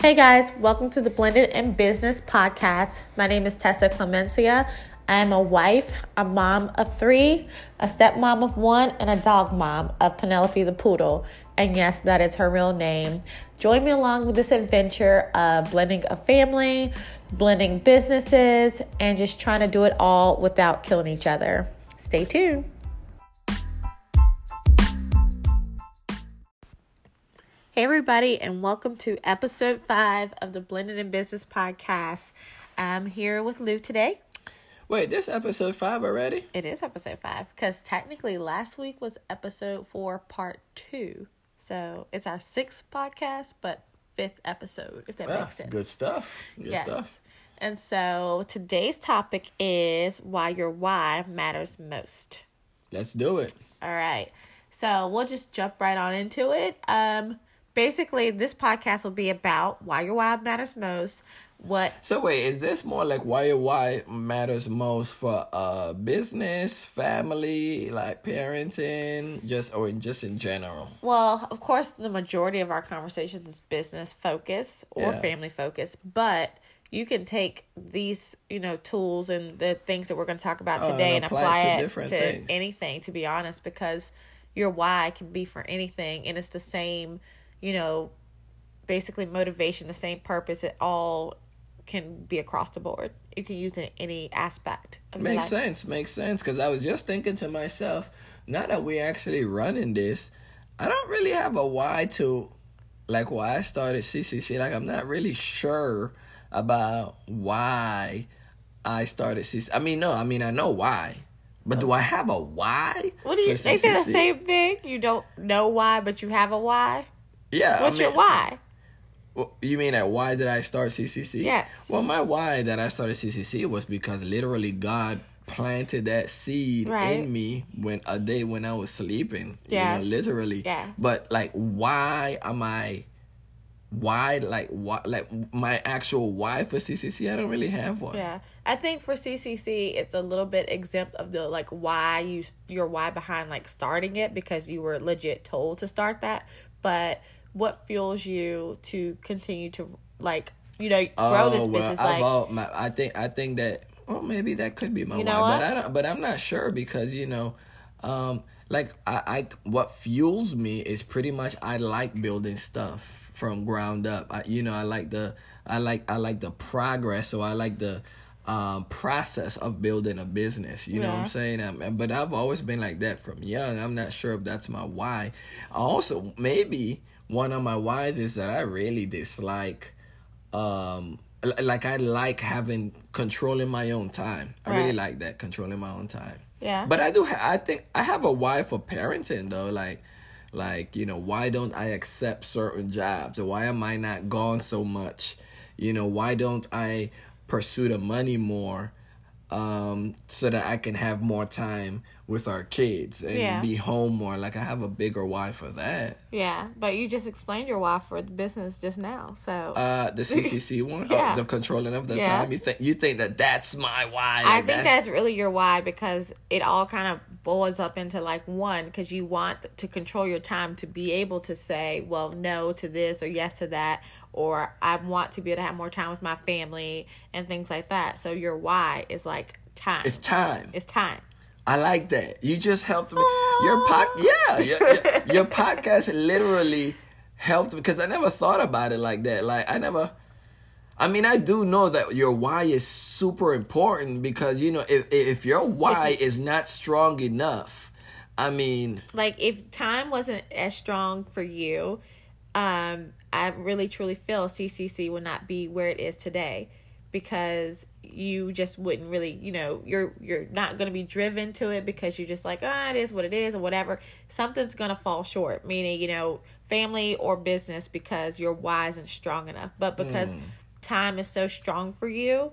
Hey guys, welcome to the Blended in Business podcast. My name is Tessa Clemencia. I am a wife, a mom of three, a stepmom of one, and a dog mom of Penelope the Poodle. And yes, that is her real name. Join me along with this adventure of blending a family, blending businesses, and just trying to do it all without killing each other. Stay tuned. Hey, everybody, and welcome to episode five of the Blended in Business podcast. I'm here with Lou today. Wait, this episode five already? It is episode five because technically last week was episode four, part two. So it's our sixth podcast, but fifth episode, if that Ah, makes sense. Good stuff. Good yes. stuff. And so today's topic is why your why matters most. Let's do it. All right. So we'll just jump right on into it. Um, basically, this podcast will be about why your why matters most. What So wait, is this more like why your why matters most for uh business, family, like parenting, just or in, just in general? Well, of course, the majority of our conversations is business focus or Yeah. family focus, but you can take these, you know, tools and the things that we're going to talk about Oh, today and and apply apply it to it to anything, to be honest, because your why can be for anything and it's the same, you know, basically motivation, the same purpose. It all can be across the board. You can use it in any aspect of Makes sense. Makes sense. Because I was just thinking to myself, now that we're actually running this, I don't really have a why to, like, why I started CCC. Like, I'm not really sure about why I started CCC. I mean, no, I mean, I know why. But do I have a why? What do you think? They're the same thing. You don't know why, but you have a why. Yeah. What's I mean, your why? Well, You mean that why did I start CCC? Yes. Well, my why that I started CCC was because literally God planted that seed Right. in me when a day when I was sleeping. You know, literally. Yes. But like, why am I? Why like why like my actual why for CCC? I don't really have one. Yeah, I think for CCC, it's a little bit exempt of the like why you your why behind like starting it because you were legit told to start that. But what fuels you to continue to like you know grow this Oh, well, business? I've Like al- my, I think I think that well maybe that could be my You why, know but? I don't. But I'm not sure because you know, um, like I, I what fuels me is pretty much I like building stuff from ground up. I, you know, I like the I like I like the progress, so I like the um process of building a business. You know what I'm saying? Um, but I've always been like that from young. I'm not sure if that's my why. Also, maybe one of my whys is that I really dislike um like I like having controlling my own time. I really like that controlling my own time. Yeah. But I do ha- I think I have a why for parenting though like like you know why don't I accept certain jobs or why am I not gone so much? You know, why don't I pursue the money more um so that I can have more time with our kids and Yeah. be home more like I have a bigger why for that. yeah, but you just explained your why for the business just now. So Uh, the CCC one, Yeah. oh, the controlling of the Yeah. time. You think you think that that's my why? I think that's really your why because it all kind of boils up into like one because you want to control your time to be able to say well no to this or yes to that or I want to be able to have more time with my family and things like that. So your why is like time. it's time. It's time. I like that. You just helped me. Your pod, yeah, your, your, your podcast literally helped me because I never thought about it like that. Like I never. I mean, I do know that your why is super important because you know if if your why is not strong enough, I mean, Like if time wasn't as strong for you, um, I really truly feel CCC would not be where it is today because you just wouldn't really, you know, you're you're not going to be driven to it because you're just like, ah, it is what it is or whatever. Something's going to fall short, meaning, you know, family or business because your why isn't strong enough. But because time is so strong for you,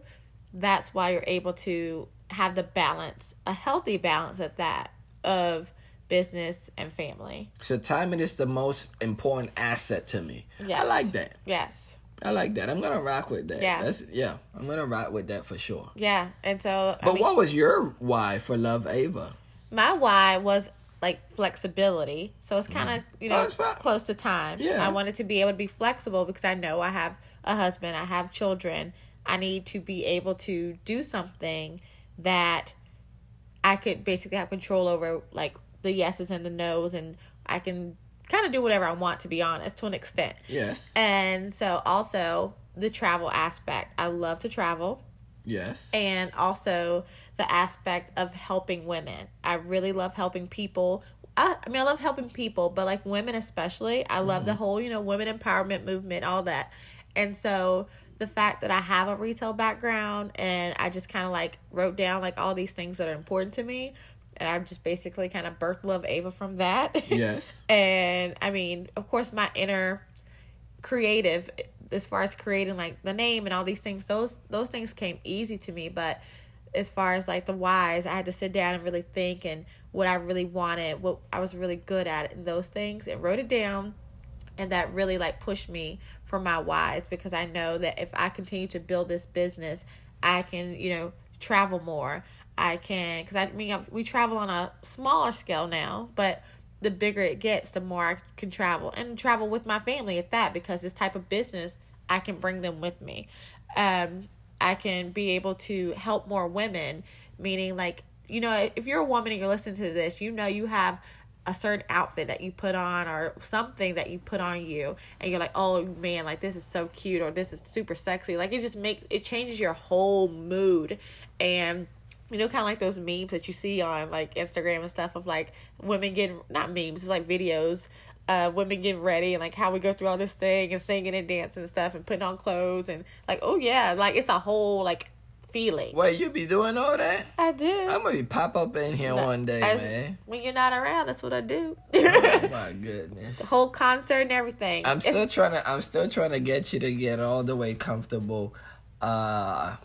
that's why you're able to have the balance, a healthy balance at that of business and family. so timing is the most important asset to me. I like that. Yes. I like that. I'm gonna rock with that. Yeah. That's yeah. I'm gonna rock with that for sure. Yeah. And so I But mean, what was your why for Love Ava? my why was like flexibility. So it's kind of mm-hmm. you Oh, know it's close to time. Yeah. I wanted to be able to be flexible because I know I have a husband, I have children. I need to be able to do something that I could basically have control over, like the yeses and the nos, and I can kind of do whatever I want, to be honest, to an extent. Yes. And so also the travel aspect. I love to travel Yes. and also the aspect of helping women. I really love helping people. I, I mean, I love helping people, but like women especially. I love the mm-hmm. whole, you know, women empowerment movement, all that. And so the fact that I have a retail background and I just kind of like wrote down like all these things that are important to me. And I've just basically kind of birthed Love Ava from that. Yes. and I mean, of course, my inner creative as far as creating like the name and all these things those those things came easy to me but as far as like the whys i had to sit down and really think and what i really wanted what i was really good at and those things and wrote it down and that really like pushed me for my whys because i know that if i continue to build this business i can you know travel more i can because i mean we travel on a smaller scale now but the bigger it gets the more i can travel and travel with my family at that because this type of business i can bring them with me. Um i can be able to help more women meaning like you know if you're a woman and you're listening to this you know you have a certain outfit that you put on or something that you put on you and you're like oh man like this is so cute or this is super sexy. Like it just makes it changes your whole mood and you know kind of like those memes that you see on like instagram and stuff of like women getting not memes it's like videos uh women getting ready and like how we go through all this thing and singing and dancing and stuff and putting on clothes and like oh yeah like it's a whole like feeling Wait, you be doing all that? i do I'm gonna be pop up in here one day, As- man. when you're not around that's what i do Oh my goodness. The whole concert and everything. I'm It's- still trying to. I'm still trying to get you to get all the way comfortable. Uh.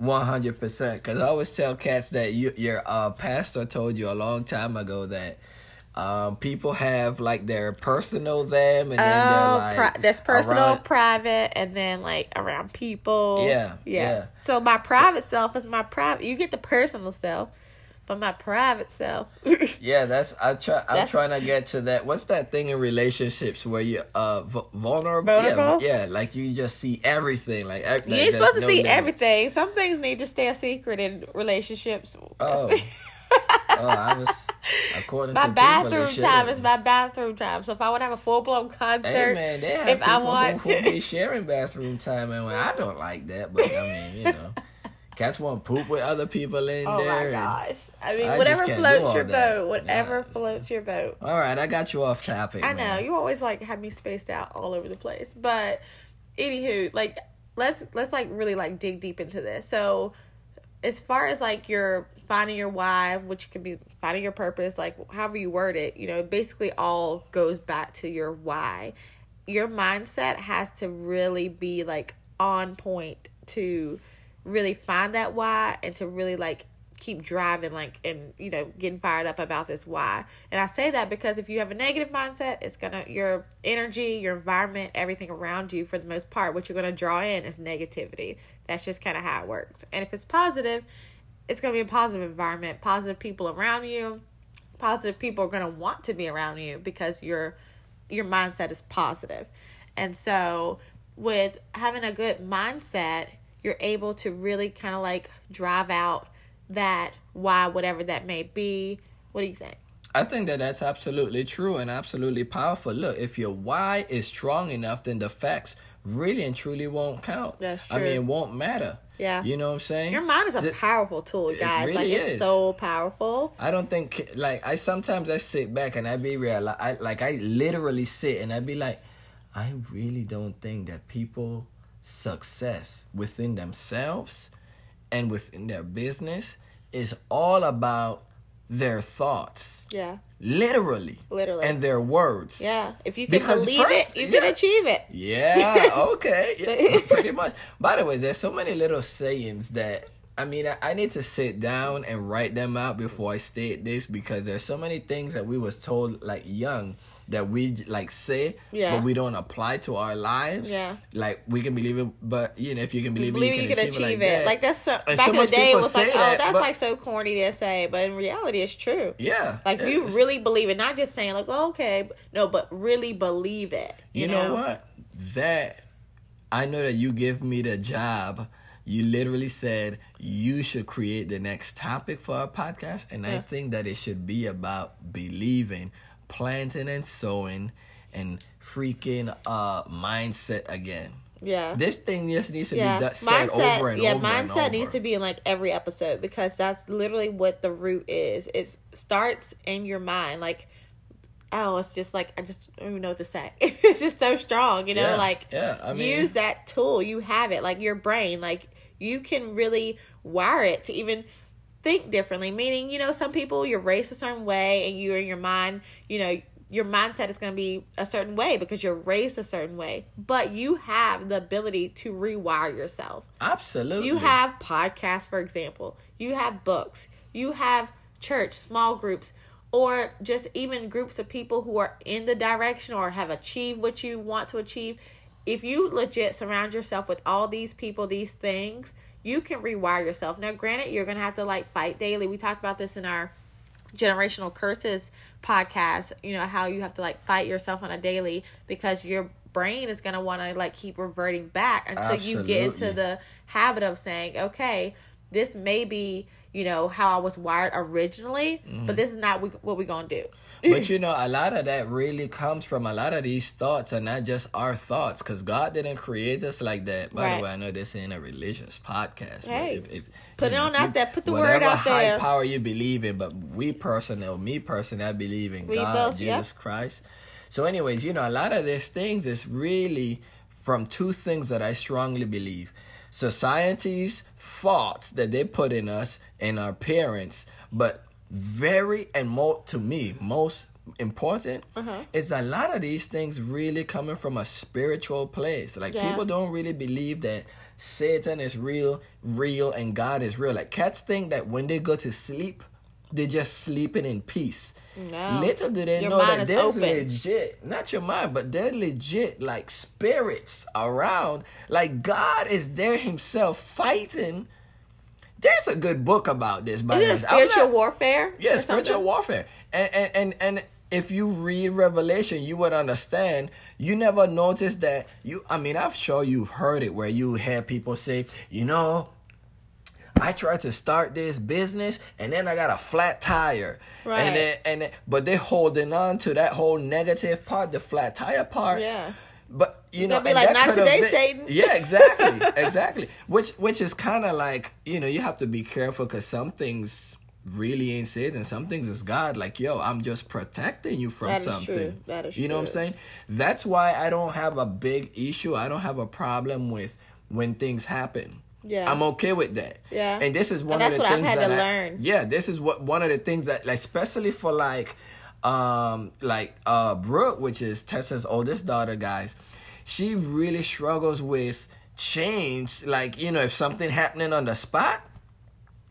100% because i always tell cats that you, your uh, pastor told you a long time ago that um, people have like their personal them and then oh, like pri- that's personal, around- private, and then like around people. Yeah, Yes. yeah. So my private self is my private. You get the personal self, but my private self. Yeah, that's I try. I'm That's- trying to get to that. What's that thing in relationships where you uh v- vulnerable? Vulnerable? Yeah, yeah, like you just see everything. Like ev- you like, ain't there's supposed to no see limits. everything. Some things need to stay a secret in relationships. Oh. Oh, I was according my to people, bathroom should time is my bathroom time. So if I want to have a full blown concert, Hey man, if I want to, be sharing bathroom time, and I don't like that. But I mean, you know, cats want poop with other people in oh there. Oh my gosh! I mean, I whatever floats your that. boat. Whatever Yeah. floats your boat. All right, I got you off topic. I know you always like have me spaced out all over the place, but anywho, like let's let's like really like dig deep into this. So, as far as like your finding your why, which could be finding your purpose, like however you word it, you know, it basically all goes back to your why. Your mindset has to really be like on point to really find that why and to really like keep driving like and you know getting fired up about this why. And i say that because if you have a negative mindset it's gonna your energy your environment everything around you for the most part what you're gonna draw in is negativity. That's just kind of how it works. And if it's positive it's gonna be a positive environment. Positive people around you positive people are gonna want to be around you because your your mindset is positive. and so with having a good mindset you're able to really kind of like drive out that why whatever that may be what do you think I think that that's absolutely true and absolutely powerful. Look, if your why is strong enough, then the facts really and truly won't count. That's true. I mean, it won't matter. Yeah. You know what I'm saying? your mind is a powerful tool guys like really it's is. so powerful I don't think like I sometimes I sit back and I be real I like I literally sit and I be like I really don't think that people success within themselves and within their business is all about their thoughts. Yeah. Literally. Literally. and their words. Yeah. If you can Because believe first- it you can achieve it. Yeah, okay. Yeah, pretty much. By the way, there's so many little sayings that I mean, I, I need to sit down and write them out before I state this because there's so many things that we was told like young that we like say, Yeah. but we don't apply to our lives. Yeah. Like we can believe it, but you know, if you can believe, believe it, you can achieve it. that. Like, that's so, And back so in the day. It was like, say oh, that's but- like so corny to say, but in reality, it's true. yeah. Like you really believe it, not just saying like, oh, okay, no, but really believe it. You, You know what? That I know that you give me the job. You literally said you should create the next topic for our podcast, and I think that it should be about believing, planting and sowing, and freaking uh mindset again. Yeah. This thing just needs to yeah, be that said mindset. over and yeah, over and mindset needs to be in like every episode because that's literally what the root is. It starts in your mind. Like, oh, it's just like I just don't even know what to say. it's just so strong, you know. Yeah, like, yeah, I mean- use that tool. You have it, like your brain. Like you can really wire it to even think differently. Meaning, you know, some people you're raised a certain way, and you're in your mind, you know. Your mindset is going to be a certain way because you're raised a certain way, but you have the ability to rewire yourself. Absolutely. You have podcasts, for example. You have books. You have church, small groups, or just even groups of people who are in the direction or have achieved what you want to achieve. If you legit surround yourself with all these people, these things, you can rewire yourself. Now, granted, you're going to have to like fight daily. We talked about this in our generational curses podcast you know how you have to like fight yourself on a daily because your brain is going to want to like keep reverting back until you get into the habit of saying okay this may be you know how i was wired originally but mm. this is not what we're going to do But you know, a lot of that really comes from a lot of these thoughts are not just our thoughts, because God didn't create us like that. By Right. the way, I know this ain't a religious podcast. Hey, if, if, put you it on if out there, put the word whatever out high there. power you believe in, but we personally, me personally, I believe in We God, both, yeah. Jesus Christ. So, anyways, you know, a lot of these things is really from two things that I strongly believe. Society's thoughts that they put in us and our parents, but very and more to me, most important Uh-huh. is a lot of these things really coming from a spiritual place. Like Yeah. people don't really believe that Satan is real, real, and God is real. Like cats think that when they go to sleep, they're just sleeping in peace. No. Little do they Your know that there's open. legit, not your mind, but there's legit like spirits around. Like God is there Himself fighting. There's a good book about this. By is it spiritual not- warfare yeah, spiritual warfare. And, and and and if you read Revelation, you would understand. You never noticed that you. I mean, I'm sure you've heard it where you hear people say, you know, I tried to start this business and then I got a flat tire. Right. And then and then, but they're holding on to that whole negative part, the flat tire part. Yeah. But you know, They'll be like, "Not today, been- Satan." Yeah, exactly, exactly. Which which is kind of like you know you have to be careful because some things really ain't Satan. Some things is God. Like yo, I'm just protecting you from That is something. true. That is You know what I'm saying? That's why I don't have a big issue. I don't have a problem with when things happen. Yeah. I'm okay with that. Yeah. And this is one And of the things had that to I- learn. Yeah, this is what one of the things that, like, especially for like, um, like uh, Brooke, which is Tessa's oldest daughter, guys. She really struggles with change. Like, you know, if something happening on the spot,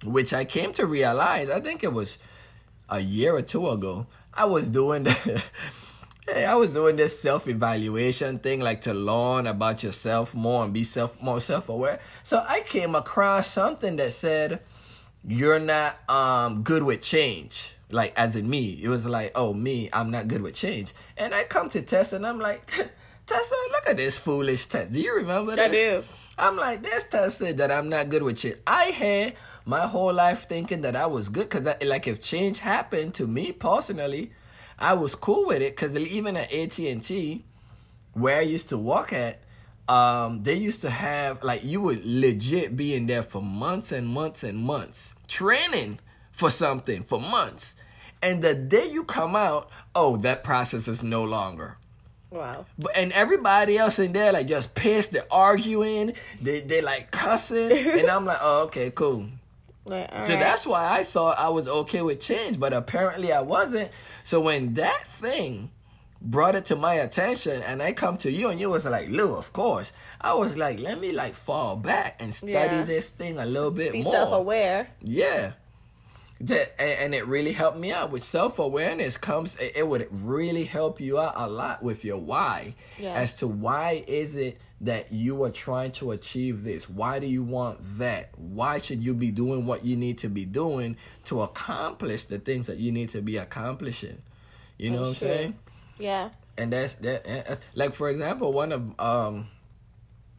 which I came to realize, I think it was a year or two ago. I was doing the. Hey, I was doing this self-evaluation thing, like to learn about yourself more and be self more self-aware. So I came across something that said you're not um good with change. Like as in me, it was like, oh me, I'm not good with change. And I come to Tessa and I'm like, Tessa, look at this foolish Tessa. Do you remember that I do. I'm like, this Tessa said that I'm not good with change. I had my whole life thinking that I was good because, like, if change happened to me personally, I was cool with it because even at AT and T, where I used to work at, um, they used to have like you would legit be in there for months and months and months training for something for months, and the day you come out, oh, that process is no longer. Wow. But and everybody else in there like just pissed, they're arguing, they they like cussing, and I'm like, oh, okay, cool. Like, So right. that's why I thought I was okay with change, but apparently I wasn't. So when that thing brought it to my attention and I come to you and you was like, Lou, of course. I was like, let me like fall back and study Yeah. this thing a little bit Be more. self aware. Yeah. That, and, and it really helped me out with self awareness comes it, it would really help you out a lot with your why Yeah. as to why is it that you are trying to achieve this why do you want that why should you be doing what you need to be doing to accomplish the things that you need to be accomplishing you know what i'm true. saying Yeah. and that's that that's, like for example one of um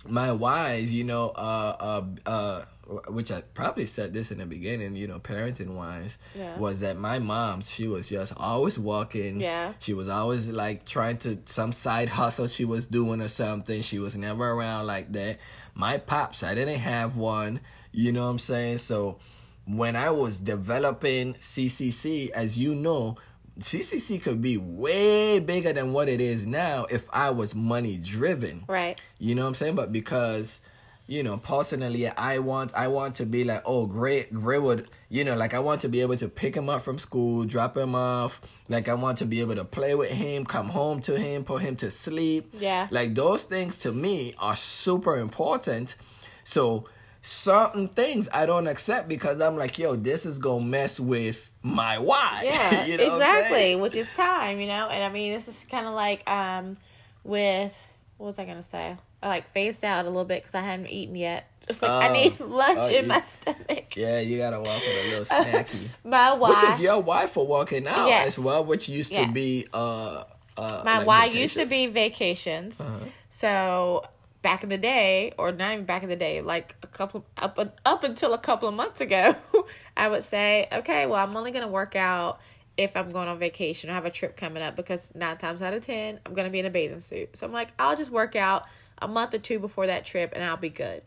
my whys you know uh uh uh which i probably said this in the beginning you know parenting wise Yeah. was that my mom she was just always walking Yeah. she was always like trying to some side hustle she was doing or something she was never around like that my pops i didn't have one you know what i'm saying so when i was developing ccc as you know ccc could be way bigger than what it is now if i was money driven Right. you know what I'm saying? But because, you know, personally, I want I want to be like, oh, great, great would, you know, like I want to be able to pick him up from school, drop him off. Like I want to be able to play with him, come home to him, put him to sleep. Yeah. Like those things to me are super important. So certain things I don't accept because I'm like, yo, this is gonna mess with my why. Yeah, You know exactly. Which is time, you know. And I mean, this is kind of like um, with what was I gonna say? Like phased out a little bit because I hadn't eaten yet. Just like I Oh. need lunch Oh, in you- my stomach. Yeah, you gotta walk with a little snacky. My why? Which is your why for walking out Yes. as well, which used to be uh uh my like why used to be vacations. Uh-huh. So back in the day, or not even back in the day, like a couple up up until a couple of months ago, I would say, okay, well, I'm only gonna work out if I'm going on vacation or have a trip coming up because nine times out of ten, I'm gonna be in a bathing suit. So I'm like, I'll just work out a month or two before that trip, and I'll be good,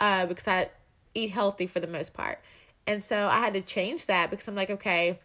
uh, because I eat healthy for the most part. And so I had to change that because I'm like, okay,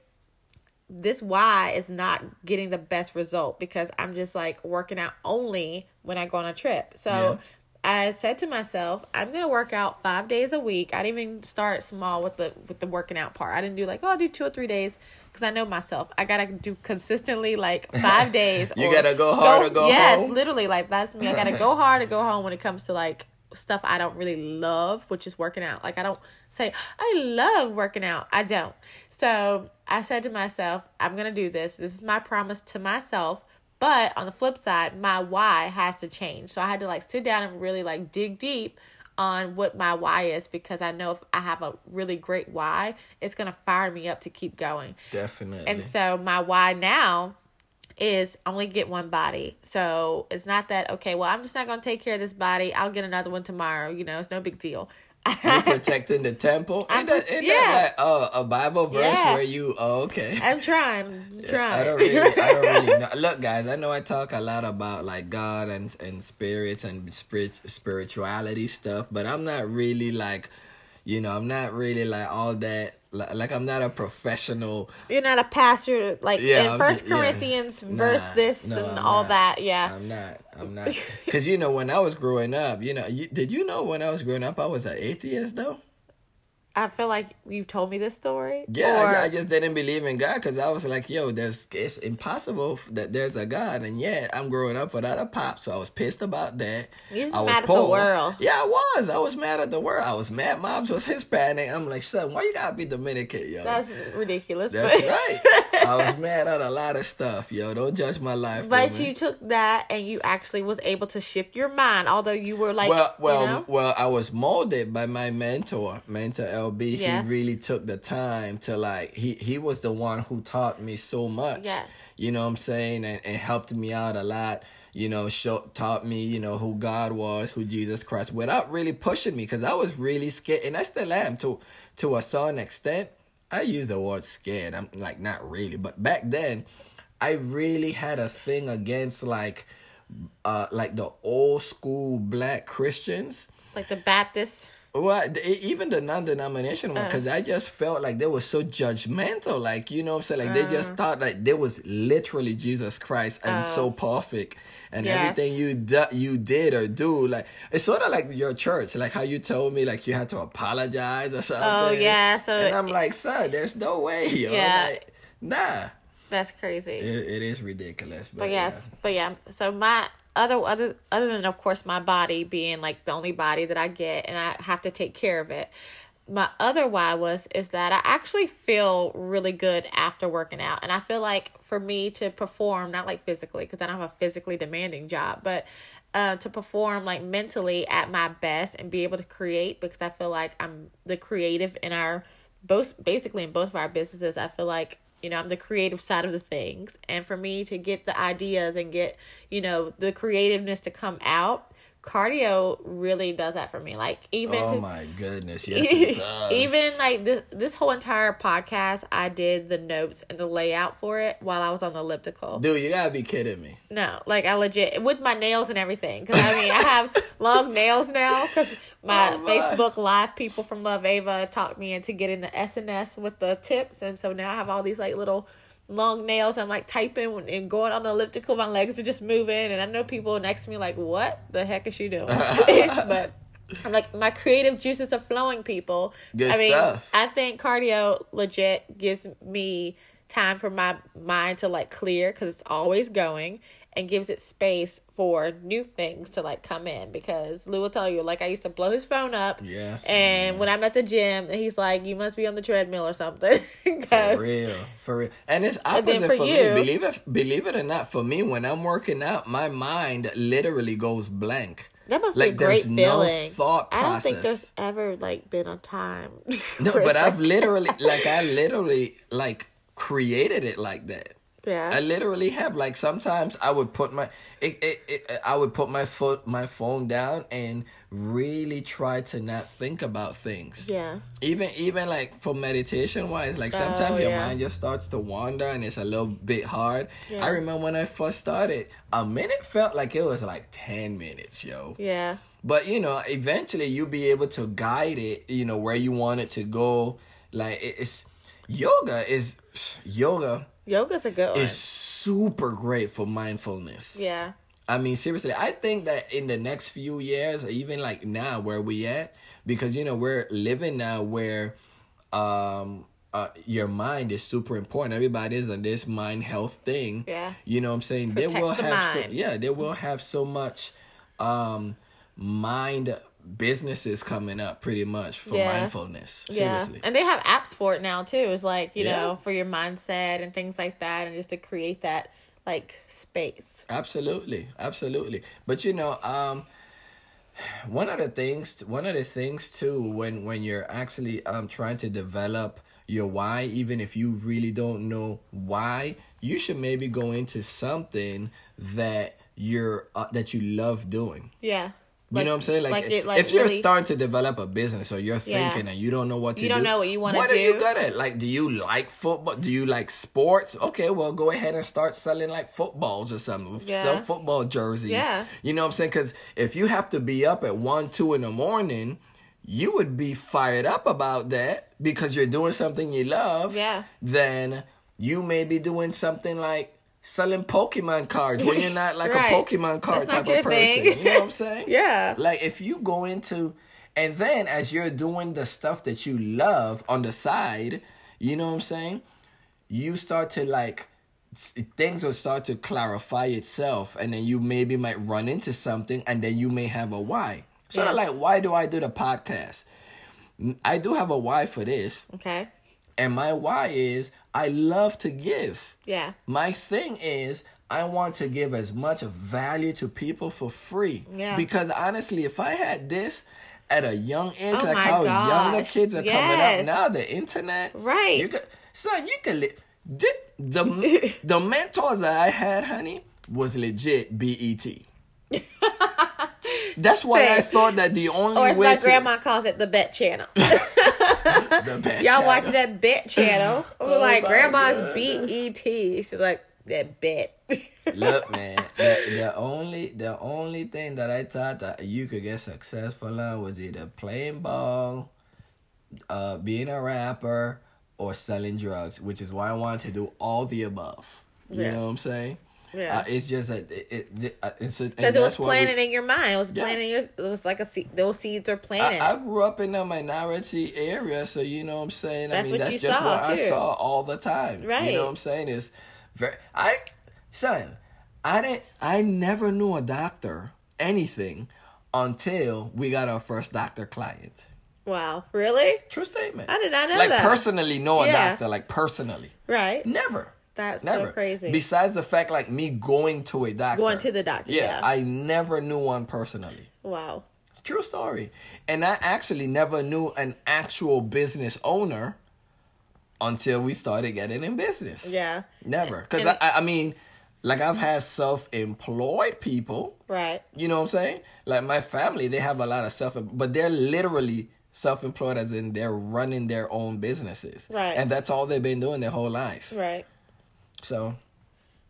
this why is not getting the best result because I'm just like working out only when I go on a trip. So I said to myself, I'm gonna work out five days a week. I didn't even start small with the with the working out part. I didn't do like, oh, I'll do two or three days because I know myself. I gotta do consistently like five days. You gotta go hard or go home. yes, home. literally like that's me. I gotta go hard or go home when it comes to like stuff I don't really love, which is working out. Like I don't say I love working out. I don't. So I said to myself, I'm gonna do this. This is my promise to myself. But on the flip side, my why has to change. So I had to like sit down and really like dig deep on what my why is because I know if I have a really great why, it's gonna fire me up to keep going. Definitely. And so my why now is only get one body. So it's not that okay, well I'm just not gonna take care of this body. I'll get another one tomorrow. You know, it's no big deal. You're protecting the temple. I'm ain't yeah. like uh, a Bible verse Yeah. where you? Oh, okay. I'm trying. I'm trying. I don't really, I don't really know. Look, guys, I know I talk a lot about like God and and spirits and spirit spirituality stuff, but I'm not really like, you know, I'm not really like all that. Like, I'm not a professional. You're not a pastor like Yeah, in First ju- yeah. Corinthians Nah, verse this no, and I'm all not. that. Yeah. I'm not. I'm not. Because you know, when I was growing up, you know, you, did you know when I was growing up, I was an atheist though. I feel like you've told me this story. Yeah, Or- I, I just didn't believe in God because I was like, yo, there's it's impossible that there's a God, and yeah, I'm growing up without a pop, so I was pissed about that. You're just I was mad at the world. Yeah, I was. I was mad at the world. I was mad. Moms was Hispanic. I'm like, son, why you gotta be Dominican, yo? That's ridiculous. That's but right. I was mad at a lot of stuff, yo. Don't judge my life. But you took that and you actually was able to shift your mind, although you were like, well, well, you know, well. I was molded by my mentor, mentor LB. Yes. He really took the time to like. He he was the one who taught me so much. Yes. You know what I'm saying, and, and helped me out a lot. You know, show, taught me, you know, who God was, who Jesus Christ, without really pushing me, because I was really scared, and I still am to to a certain extent. I use the word scared. I'm like not really, but back then, I really had a thing against like, uh, like the old school black Christians. like the Baptist. Well, even the non-denomination one, uh. because I just felt like they were so judgmental. Like you know, what I'm saying like they just uh. thought like they was literally Jesus Christ and so oh. perfect, and Yes. everything you do, you did or do, like it's sort of like your church, like how you told me like you had to apologize or oh, something. Oh, yeah, so and I'm like, son, there's no way, yo. Yeah. Like, nah. That's crazy. It, it is ridiculous. But, But yes, but yeah. So my other other other than of course my body being like the only body that I get and I have to take care of it. My other why was is that I actually feel really good after working out, and I feel like for me to perform, not like physically, because I don't have a physically demanding job, but uh, to perform like mentally at my best and be able to create, because I feel like I'm the creative in our both basically in both of our businesses. I feel like you know i'm the creative side of the things. And for me to get the ideas and get you know the creativeness to come out cardio really does that for me like even Oh to, my goodness, yes, it does. even like this this whole entire podcast i did the notes and the layout for it while i was on the elliptical dude, you gotta be kidding me. no like i legit with my nails and everything because i mean i have long nails now because my, Oh, my. facebook live people from love ava talked me into getting the sns with the tips and so now i have all these like little long nails i'm like typing and going on the elliptical my legs are just moving. And i know people next to me like what the heck is she doing? But i'm like my creative juices are flowing people. Good i mean stuff. i think cardio legit gives me time for my mind to like clear because it's always going and gives it space for new things to like come in because Lou will tell you like I used to blow his phone up Yes, and man. when I'm at the gym he's like you must be on the treadmill or something For real, for real, and it's opposite for for, you- me. Believe it, believe it or not, for me, when I'm working out, my mind literally goes blank. that must Like, be a great there's no feeling thought I don't think there's ever like been a time No, but I've literally, like, I literally, like, created it like that. Yeah I literally have like sometimes I would put my it, it, it, I would put my foot my phone down and really try to not think about things. yeah Even even like for meditation wise, like sometimes Oh, your yeah. mind just starts to wander and it's a little bit hard. Yeah. I remember when I first started, a minute felt like it was like ten minutes, yo. yeah But you know, eventually you'll be able to guide it, you know, where you want it to go. Like it's yoga is yoga yoga's a good one is super great for mindfulness. yeah I mean, seriously, I think that in the next few years, even like now where we at, because you know we're living now where um uh, your mind is super important. Everybody's on this mind health thing. Yeah. You know what I'm saying? they will the have so, yeah, they will have so much um mind businesses coming up pretty much for Yeah. mindfulness. Yeah, Seriously. and they have apps for it now too. It's like you Yeah. know for your mindset and things like that, and just to create that like space. Absolutely, absolutely. But you know, um, one of the things, one of the things too, when when you're actually um trying to develop your why, even if you really don't know why, you should maybe go into something that you're uh, that you love doing. Yeah, You know what I'm saying? Like, it, like, if you're really- starting to develop a business or you're Yeah. thinking and you don't know what to You do, don't know what you wanna do. What are you good at? Like, do you like football? Do you like sports? Okay, well, go ahead and start selling like footballs or something. Yeah. Sell football jerseys. Yeah. You know what I'm saying? Because if you have to be up at one, two in the morning, you would be fired up about that because you're doing something you love. Yeah. Then you may be doing something like selling Pokemon cards when you're not like Right. a Pokemon card That's type of person. You know what I'm saying? Yeah. Like if you go into and then as you're doing the stuff that you love on the side, you know what I'm saying? You start to like things will start to clarify itself and then you maybe might run into something and then you may have a why. Of Yes. like why do I do the podcast? I do have a why for this. Okay. And my why is I love to give. Yeah. My thing is, I want to give as much value to people for free. Yeah. Because honestly, if I had this at a young age, Oh like how young the kids are coming up now, the internet, Right. You could, son, you could li- the the, the mentors that I had, honey, was legit BET. That's why I thought that the only Or as my to grandma calls it, the bet channel. the bad Y'all channel. watching that bet channel? I'm Oh like, grandma's BET. She's like, that bet. Look, man, the, the only the only thing that I thought that you could get successful on was either playing ball, uh, being a rapper, or selling drugs, which is why I wanted to do all the above. You Yes. know what I'm saying? Yeah. Uh, it's just that it, it, it uh, it's a, Because it was planted in your mind. It was Yeah. planted your. It was like a seed. Those seeds are planted. I, I grew up in a minority area, so you know what I'm saying. That's I mean, what that's you just saw, what too. I saw all the time. Right. You know what I'm saying? Is Very, I, son, I didn't. I never knew a doctor anything until we got our first doctor client. Wow, really? True statement. I did not know like that. personally know a Yeah. doctor, like personally. Right. Never. That's Never. so crazy. Besides the fact like me going to a doctor. Going to the doctor, yeah. I never knew one personally. wow. It's a true story. And I actually never knew an actual business owner until we started getting in business. Yeah. Never. Because I, I mean, like I've had self employed people, Right. you know what I'm saying? Like my family, they have a lot of self, but they're literally self employed as in they're running their own businesses. Right. And that's all they've been doing their whole life. Right. So,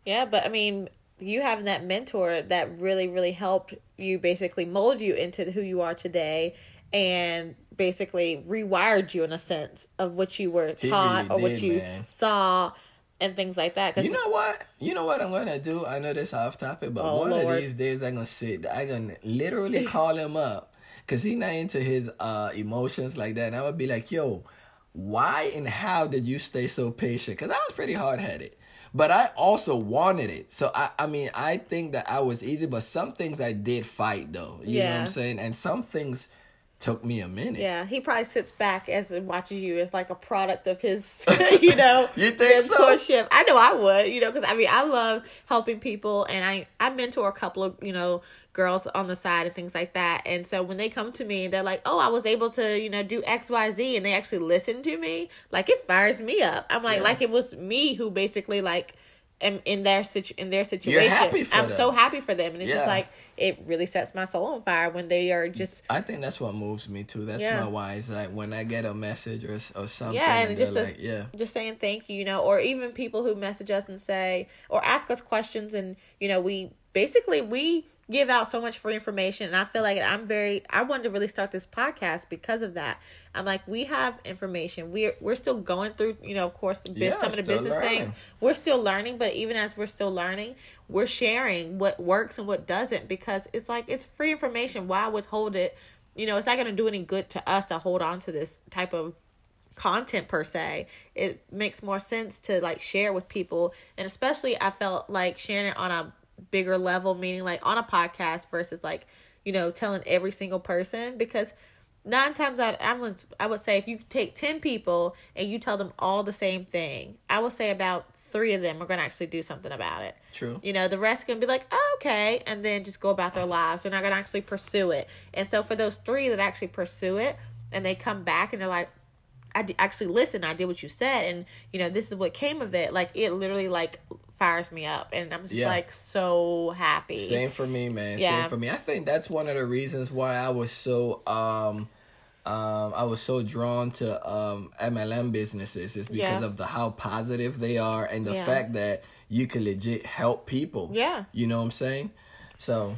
Yeah, but I mean, you having that mentor that really, really helped you basically mold you into who you are today and basically rewired you in a sense of what you were He taught really or what you man. saw and things like that. Cause you know what? You know what I'm gonna do? I know this off topic, but Oh, one Lord. of these days I'm gonna sit. I'm gonna literally call him up because he not into his uh emotions like that. And I would be like, "Yo, why and how did you stay so patient?" Because I was pretty hard headed, but I also wanted it. So I, I mean, I think that I was easy, but some things I did fight though. You know what I'm saying? And some things took me a minute. Yeah, he probably sits back as and watches you as like a product of his, you know, You think so? mentorship. I know I would, you know, because I mean I love helping people, and I I mentor a couple of you know girls on the side and things like that. And so when they come to me, they're like, "Oh, I was able to you know do X Y Z," and they actually listen to me. Like it fires me up. I'm like, Yeah. like it was me who basically like. Am in their situ- in their situation. I'm them. so happy for them, and it's just like it really sets my soul on fire when they are just I think that's what moves me too. That's Yeah. my why. It's like when I get a message or or something. Yeah, and just a- like, yeah. just saying thank you, you know, or even people who message us and say or ask us questions and you know, we basically we give out so much free information and I feel like I'm very I wanted to really start this podcast because of that. I'm like we have information. We're we're still going through, you know, of course the Yeah, some of the business learning. things. We're still learning, but even as we're still learning, we're sharing what works and what doesn't because it's like it's free information. Why withhold it? You know, it's not going to do any good to us to hold on to this type of content per se it makes more sense to like share with people and especially i felt like sharing it on a bigger level meaning like on a podcast versus like you know telling every single person because nine times out I would, I would say if you take 10 people and you tell them all the same thing i would say about three of them are going to actually do something about it True. you know, the rest gonna be like, oh, okay, and then just go about their lives. They're not going to actually pursue it. And so for those three that actually pursue it and they come back and they're like, I d- actually listened, I did what you said, and you know, this is what came of it. Like it literally like fires me up, and I'm just Yeah. like so happy. Same for me, man. Yeah. Same for me. I think that's one of the reasons why I was so um um I was so drawn to um MLM businesses is because Yeah. of the how positive they are and the Yeah. fact that you can legit help people. Yeah. You know what I'm saying? So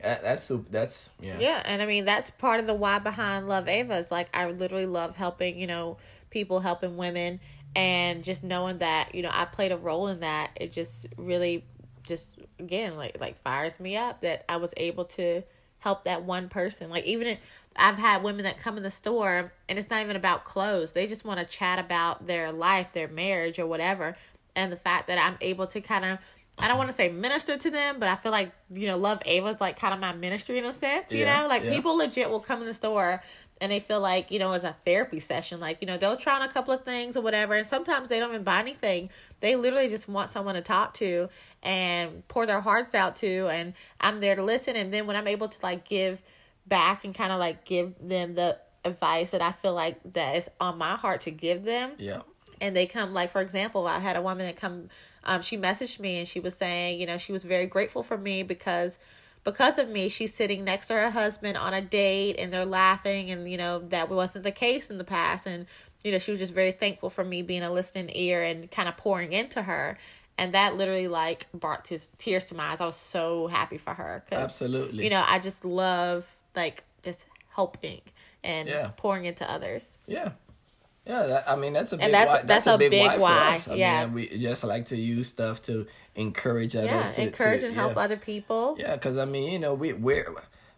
that's that's yeah. Yeah, and I mean that's part of the why behind Love Ava is like I literally love helping, you know, people helping women and just knowing that, you know, I played a role in that. It just really just again like like fires me up that I was able to help that one person. Like even if I've had women that come in the store and it's not even about clothes. They just want to chat about their life, their marriage or whatever. And the fact that I'm able to kind of I don't want to say minister to them, but I feel like, you know, Love Ava's like kind of my ministry in a sense, you Yeah, know? Like yeah. people legit will come in the store and they feel like, you know, it's a therapy session. Like, you know, they'll try on a couple of things or whatever. And sometimes they don't even buy anything. They literally just want someone to talk to and pour their hearts out to. And I'm there to listen. And then when I'm able to like give back and kind of like give them the advice that I feel like that is on my heart to give them, Yeah. And they come like for example i had a woman that come um she messaged me and she was saying you know she was very grateful for me because because of me she's sitting next to her husband on a date and they're laughing and you know that wasn't the case in the past and you know she was just very thankful for me being a listening ear and kind of pouring into her and that literally like brought tis- tears to my eyes i was so happy for her 'cause, Absolutely. you know i just love like just helping and Yeah. pouring into others Yeah. Yeah, that, I mean that's a big And that's- why. that's a big for why. I yeah. mean, we just like to use stuff to encourage others. yeah to, encourage to- and help yeah. other people Yeah, because I mean, you know, we we're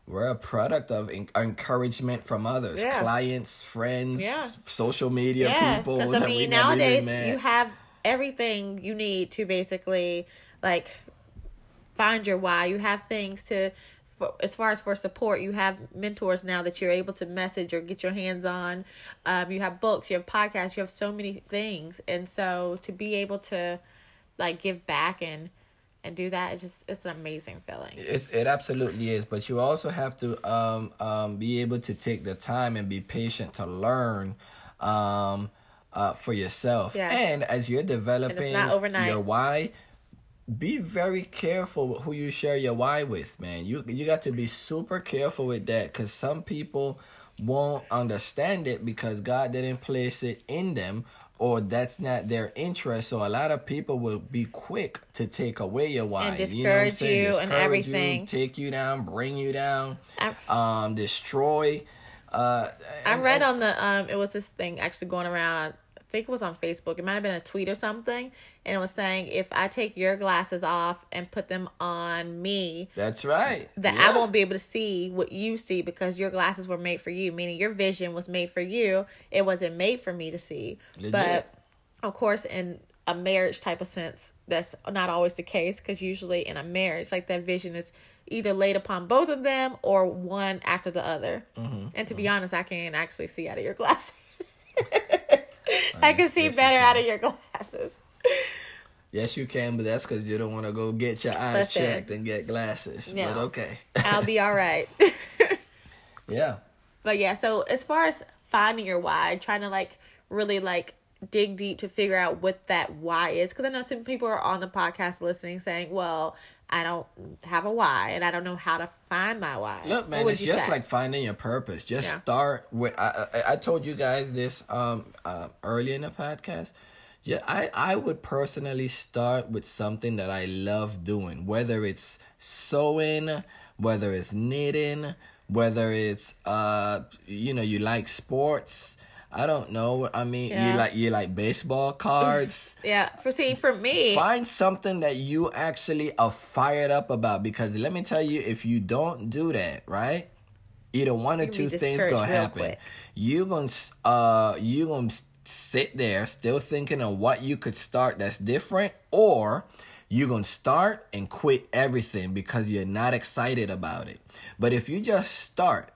we're a product of en- encouragement from others, Yeah. clients, friends, Yeah. social media Yeah, people. because I mean nowadays you have everything you need to basically like find your why. You have things to for, as far as for support, you have mentors now that you're able to message or get your hands on. Um, you have books, you have podcasts, you have so many things, and so to be able to like give back and and do that it's just it's an amazing feeling it's, it absolutely is but you also have to um, um, be able to take the time and be patient to learn um, uh, for yourself Yes. and as you're developing not overnight. your why be very careful with who you share your why with man you you got to be super careful with that because some people won't understand it because god didn't place it in them or that's not their interest so a lot of people will be quick to take away your why And you know what I'm discourage saying? you and Discourage everything. take you down bring you down I- um destroy uh I read and- on the um it was this thing actually going around think it was on Facebook. It might have been a tweet or something and it was saying if I take your glasses off and put them on me that's right that Yeah. I won't be able to see what you see because your glasses were made for you, meaning your vision was made for you. It wasn't made for me to see. Legit. But of course in a marriage type of sense, that's not always the case because usually in a marriage, like that vision is either laid upon both of them or one after the other. Mm-hmm. And to be honest, I can't actually see out of your glasses. I can see yes, better can. out of your glasses. yes you can but that's because you don't want to go get your eyes Listen. checked and get glasses No. but okay I'll be all right. yeah But yeah, so as far as finding your why, trying to like really like dig deep to figure out what that why is, because I know some people are on the podcast listening saying, "Well, I don't have a why, and I don't know how to find my why." Look, man, it's just say? like finding your purpose. Just Yeah. start with. I, I I told you guys this um uh, early in the podcast. Yeah, I I would personally start with something that I love doing, whether it's sewing, whether it's knitting, whether it's uh you know you like sports. I don't know. I mean, Yeah. you like you like baseball cards. yeah. For see, for me, Find something that you actually are fired up about because let me tell you, if you don't do that, right? Either one or two things gonna happen. You gonna uh you gonna sit there still thinking of what you could start that's different, or you're gonna start and quit everything because you're not excited about it. But if you just start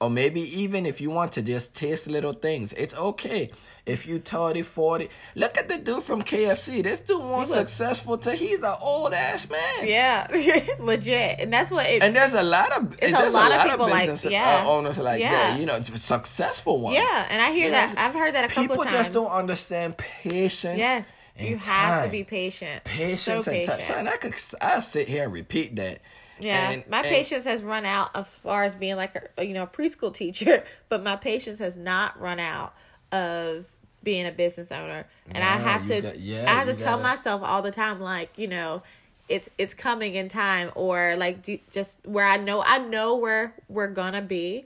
or maybe even if you want to just taste little things, it's okay. If you 30, 40. Look at the dude from KFC. This dude was- successful to he's an old ass man. yeah, legit, and that's what it. And there's a lot of It's a there's lot of people like- business yeah. uh, owners like Yeah. that. You know, successful ones. yeah, and I hear You that. know, I've heard that a couple People of times. People just don't understand patience. Yes, you have to be patient. patience so and time. patient. Son, I could I sit here and repeat that. Yeah, And- my and- patience has run out as far as being like a you know a preschool teacher, but my patience has not run out of being a business owner, and I have to got- yeah, I have to tell gotta- myself all the time like you know it's it's coming in time or like do, just where I know I know where we're gonna be,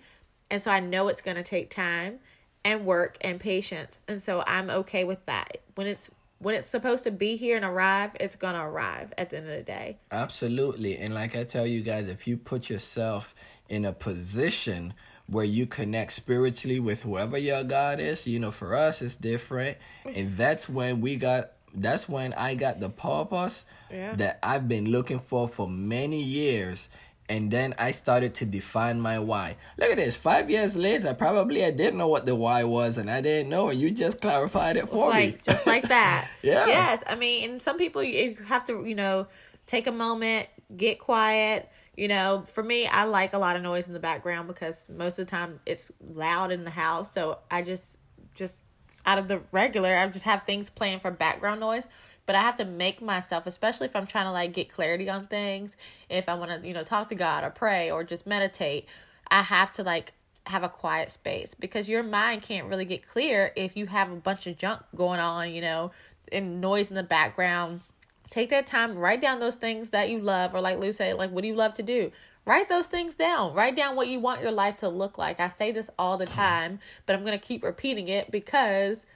and so I know it's gonna take time and work and patience, and so I'm okay with that. When it's when it's supposed to be here and arrive, it's gonna arrive at the end of the day. Absolutely. And like I tell you guys, if you put yourself in a position where you connect spiritually with whoever your God is, you know, for us it's different. And that's when we got that's when I got the purpose Yeah. that I've been looking for for many years. And then I started to define my why. Look at this. Five years later, probably I didn't know what the why was, and I didn't know, and you just clarified it for Just me. like just like that. Yeah. Yes, I mean, and some people you have to, you know, take a moment, get quiet. You know, for me, I like a lot of noise in the background because most of the time it's loud in the house. So I just, just out of the regular, I just have things playing for background noise. But I have to make myself, especially if I'm trying to like get clarity on things, if I want to, you know, talk to God or pray or just meditate, I have to like have a quiet space because your mind can't really get clear if you have a bunch of junk going on, you know, and noise in the background. Take that time, write down those things that you love, or like Lou said, like what do you love to do? Write those things down. Write down what you want your life to look like. I say this all the time, but I'm gonna keep repeating it because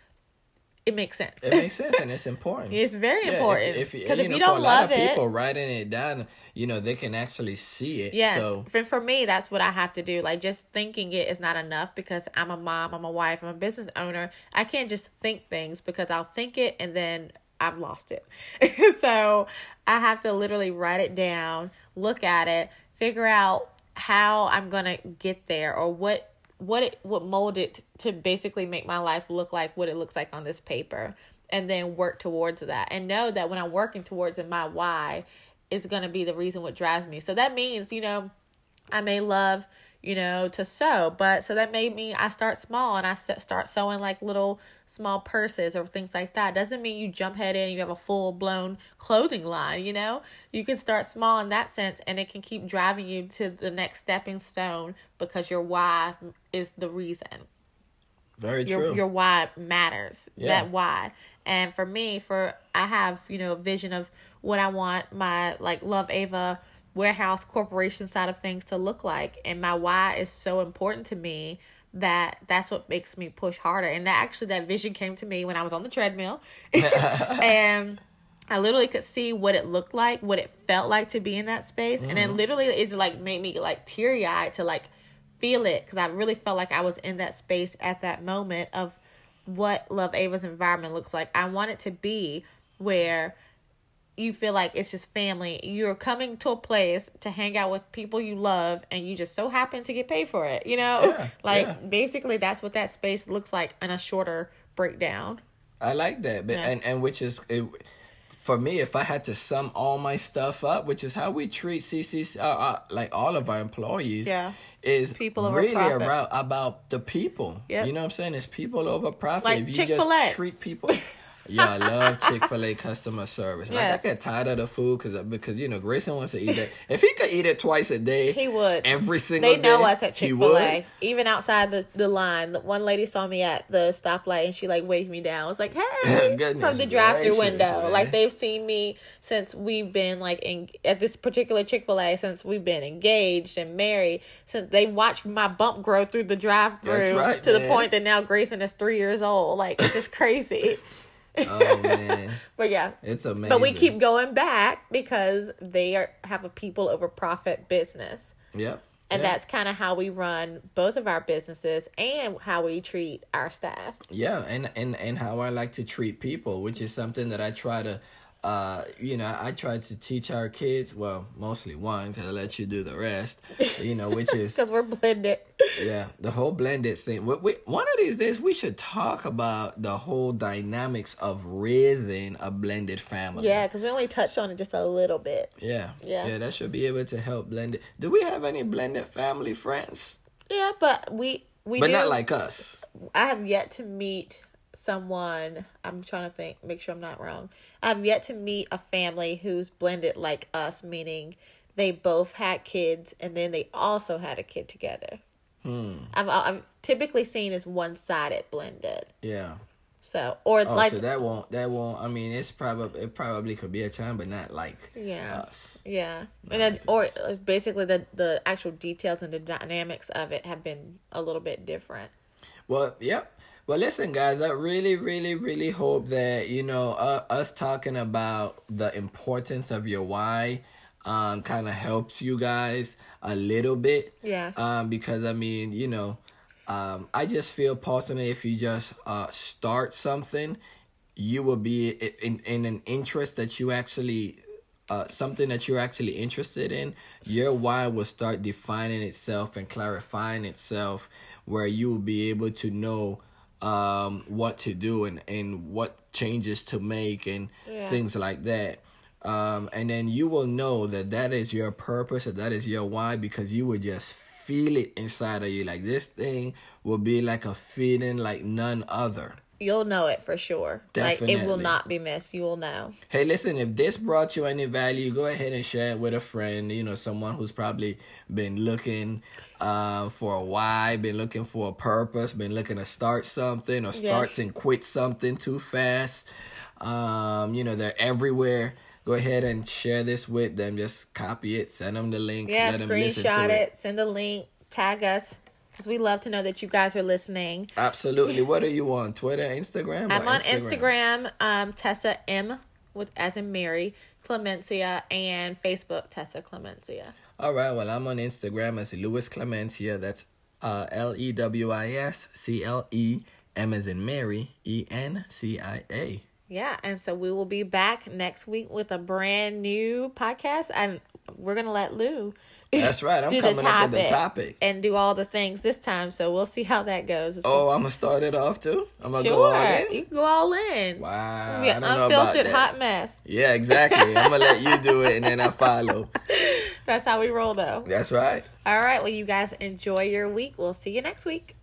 it makes sense. It makes sense and it's important. It's very Yeah, important because if, if, you, you, know, for don't a lot love of it, people writing it down, you know, they can actually see it. Yes. So For, for me, that's what I have to do. Like, just thinking it is not enough because I'm a mom, I'm a wife, I'm a business owner. I can't just think things because I'll think it and then I've lost it. so I have to literally write it down, look at it, figure out how I'm gonna get there or what what it what mold it to basically make my life look like what it looks like on this paper and then work towards that and know that when I'm working towards it my why is gonna be the reason what drives me. So that means, you know, I may love you know, to sew. But so that made me, I start small and I start sewing like little small purses or things like that. Doesn't mean you jump head in, you have a full blown clothing line, you know? You can start small in that sense and it can keep driving you to the next stepping stone because your why is the reason. Very your, true. Your why matters. Yeah. That why. And for me, for I have, you know, a vision of what I want my like Love Ava warehouse corporation side of things to look like. And my why is so important to me that that's what makes me push harder. And that actually that vision came to me when i was on the treadmill. And i literally could see what it looked like what it felt like to be in that space. Mm-hmm. and then literally it like made me like teary-eyed to like feel it. Because i really felt like i was in that space at that moment of what love ava's environment looks like. I want it to be where you feel like it's just family. You're coming to a place to hang out with people you love and you just so happen to get paid for it, you know? Yeah, like yeah. basically that's what that space looks like in a shorter breakdown. I like that. But, Yeah. and and which is it, for me if I had to sum all my stuff up, which is how we treat CCC uh, uh, like all of our employees. Yeah. Is People over really profit. about about the people. Yep. You know what I'm saying? It's people over profit. Like if you Chick-fil-A. just treat people Yeah, I love Chick Fil A customer service. Like Yes. I get tired of the food because because you know Grayson wants to eat it. If he could eat it twice a day, He would. every single day. They know us at Chick Fil A. Even outside the, the line, one lady saw me at the stoplight and she like waved me down. I was like, "Hey!" Goodness from the drive-through window. man. Like they've seen me since we've been like in at this particular Chick Fil A since we've been engaged and married. Since they watched my bump grow through the drive-through right, to the point that now Grayson is three years old. Like it's just crazy. Oh man, But yeah, it's amazing. but we keep going back because they are have a people over profit business. Yep. And that's kind of how we run both of our businesses and how we treat our staff. Yeah, and and and how I like to treat people, which is something that I try to, uh, you know, I try to teach our kids. Well, mostly one, because I let you do the rest. You know, which is Because we're blended. yeah, the whole blended thing. We, we, one of these days, we should talk about the whole dynamics of raising a blended family. Yeah, because we only touched on it just a little bit. yeah, Yeah. yeah. That should be able to help blend it. Do we have any blended family friends? Yeah, but we we But do. not like us. I have yet to meet someone. I'm trying to think, make sure I'm not wrong. I have yet to meet a family who's blended like us, meaning they both had kids and then they also had a kid together. Hmm. I'm, I've typically seen as one sided blended. Yeah. So or Oh, like so that won't that won't. I mean, it's probably it probably could be a time, but not like Yeah. us. Yeah, and then or uh, basically the the actual details and the dynamics of it have been a little bit different. Well, yep. Well, listen, guys. I really, really, really hope that you know uh, us talking about the importance of your why um, kind of helps you guys a little bit. Yeah. Um, because I mean, you know, um, I just feel personally, if you just uh start something, you will be in in an interest that you actually. Uh, something that you're actually interested in, your why will start defining itself and clarifying itself, where you will be able to know um, what to do and, and what changes to make and Yeah. things like that. Um, and then you will know that that is your purpose or that is your why because you will just feel it inside of you. Like this thing will be like a feeling like none other. You'll know it for sure. Like it will not be missed. You will know. Hey, listen, if this brought you any value, go ahead and share it with a friend, you know, someone who's probably been looking uh, for a why, been looking for a purpose, been looking to start something or starts and quit something too fast. Um, you know, they're everywhere. Go ahead and share this with them. Just copy it, send them the link, Yeah, let them listen to screenshot it. it, send the link, tag us because we love to know that you guys are listening. Absolutely. What are you on? Twitter, Instagram? I'm on Instagram, um, Tessa M with as in Mary Clemencia, and Facebook Tessa Clemencia. All right. Well, I'm on Instagram as Lewis Clemencia. That's uh, L E W I S C L E M as in Mary E N C I A. Yeah, and so we will be back next week with a brand new podcast, and we're gonna let Lou. That's right. I'm coming up with the topic and do all the things this time. So we'll see how that goes. It's oh, I'm gonna start it off too. I'm gonna sure, go all in. You can go all in. Wow, be an unfiltered hot mess. Yeah, exactly. I'm gonna let you do it, and then I follow. That's how we roll, though. That's right. All right. Well, you guys enjoy your week. We'll see you next week.